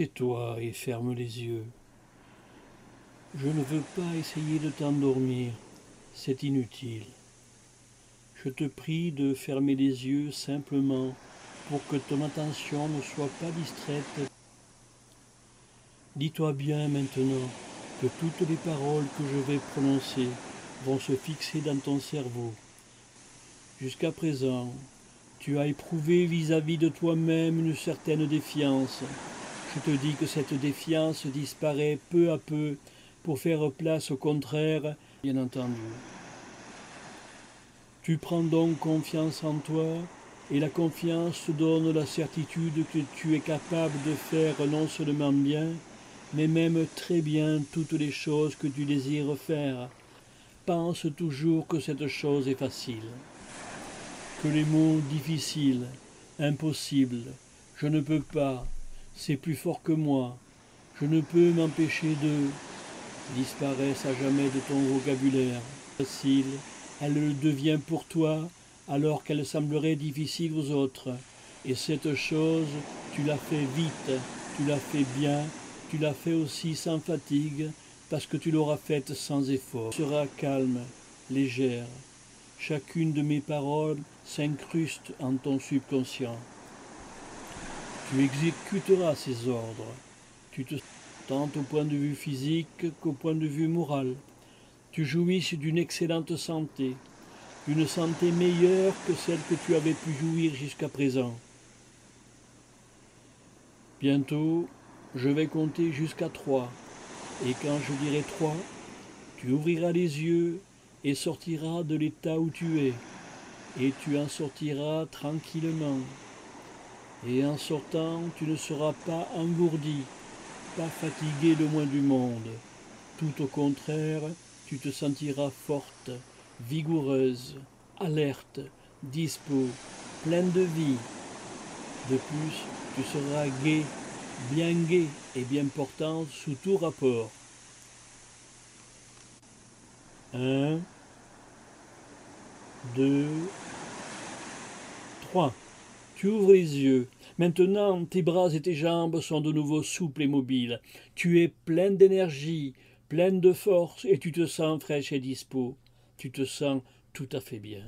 Tais-toi et ferme les yeux. Je ne veux pas essayer de t'endormir, c'est inutile. Je te prie de fermer les yeux simplement pour que ton attention ne soit pas distraite. Dis-toi bien maintenant que toutes les paroles que je vais prononcer vont se fixer dans ton cerveau. Jusqu'à présent, tu as éprouvé vis-à-vis de toi-même une certaine défiance. Je te dis que cette défiance disparaît peu à peu pour faire place au contraire, bien entendu. Tu prends donc confiance en toi et la confiance te donne la certitude que tu es capable de faire non seulement bien, mais même très bien toutes les choses que tu désires faire. Pense toujours que cette chose est facile, que les mots difficiles, impossibles, je ne peux pas, c'est plus fort que moi, je ne peux m'empêcher de disparaissent à jamais de ton vocabulaire. Facile, elle le devient pour toi alors qu'elle semblerait difficile aux autres. Et cette chose, tu l'as fait vite, tu l'as fait bien, tu l'as fait aussi sans fatigue, parce que tu l'auras faite sans effort. Tu seras calme, légère. Chacune de mes paroles s'incruste en ton subconscient. Tu exécuteras ces ordres. Tu te tant au point de vue physique qu'au point de vue moral. Tu jouisses d'une excellente santé, une santé meilleure que celle que tu avais pu jouir jusqu'à présent. Bientôt, je vais compter jusqu'à trois, et quand je dirai trois, tu ouvriras les yeux et sortiras de l'état où tu es, et tu en sortiras tranquillement. Et en sortant, tu ne seras pas engourdi, pas fatigué le moins du monde. Tout au contraire, tu te sentiras forte, vigoureuse, alerte, dispo, pleine de vie. De plus, tu seras gai, bien gai et bien portante sous tout rapport. Un, deux, trois. Tu ouvres les yeux. Maintenant, tes bras et tes jambes sont de nouveau souples et mobiles. Tu es pleine d'énergie, pleine de force, et tu te sens fraîche et dispo. Tu te sens tout à fait bien.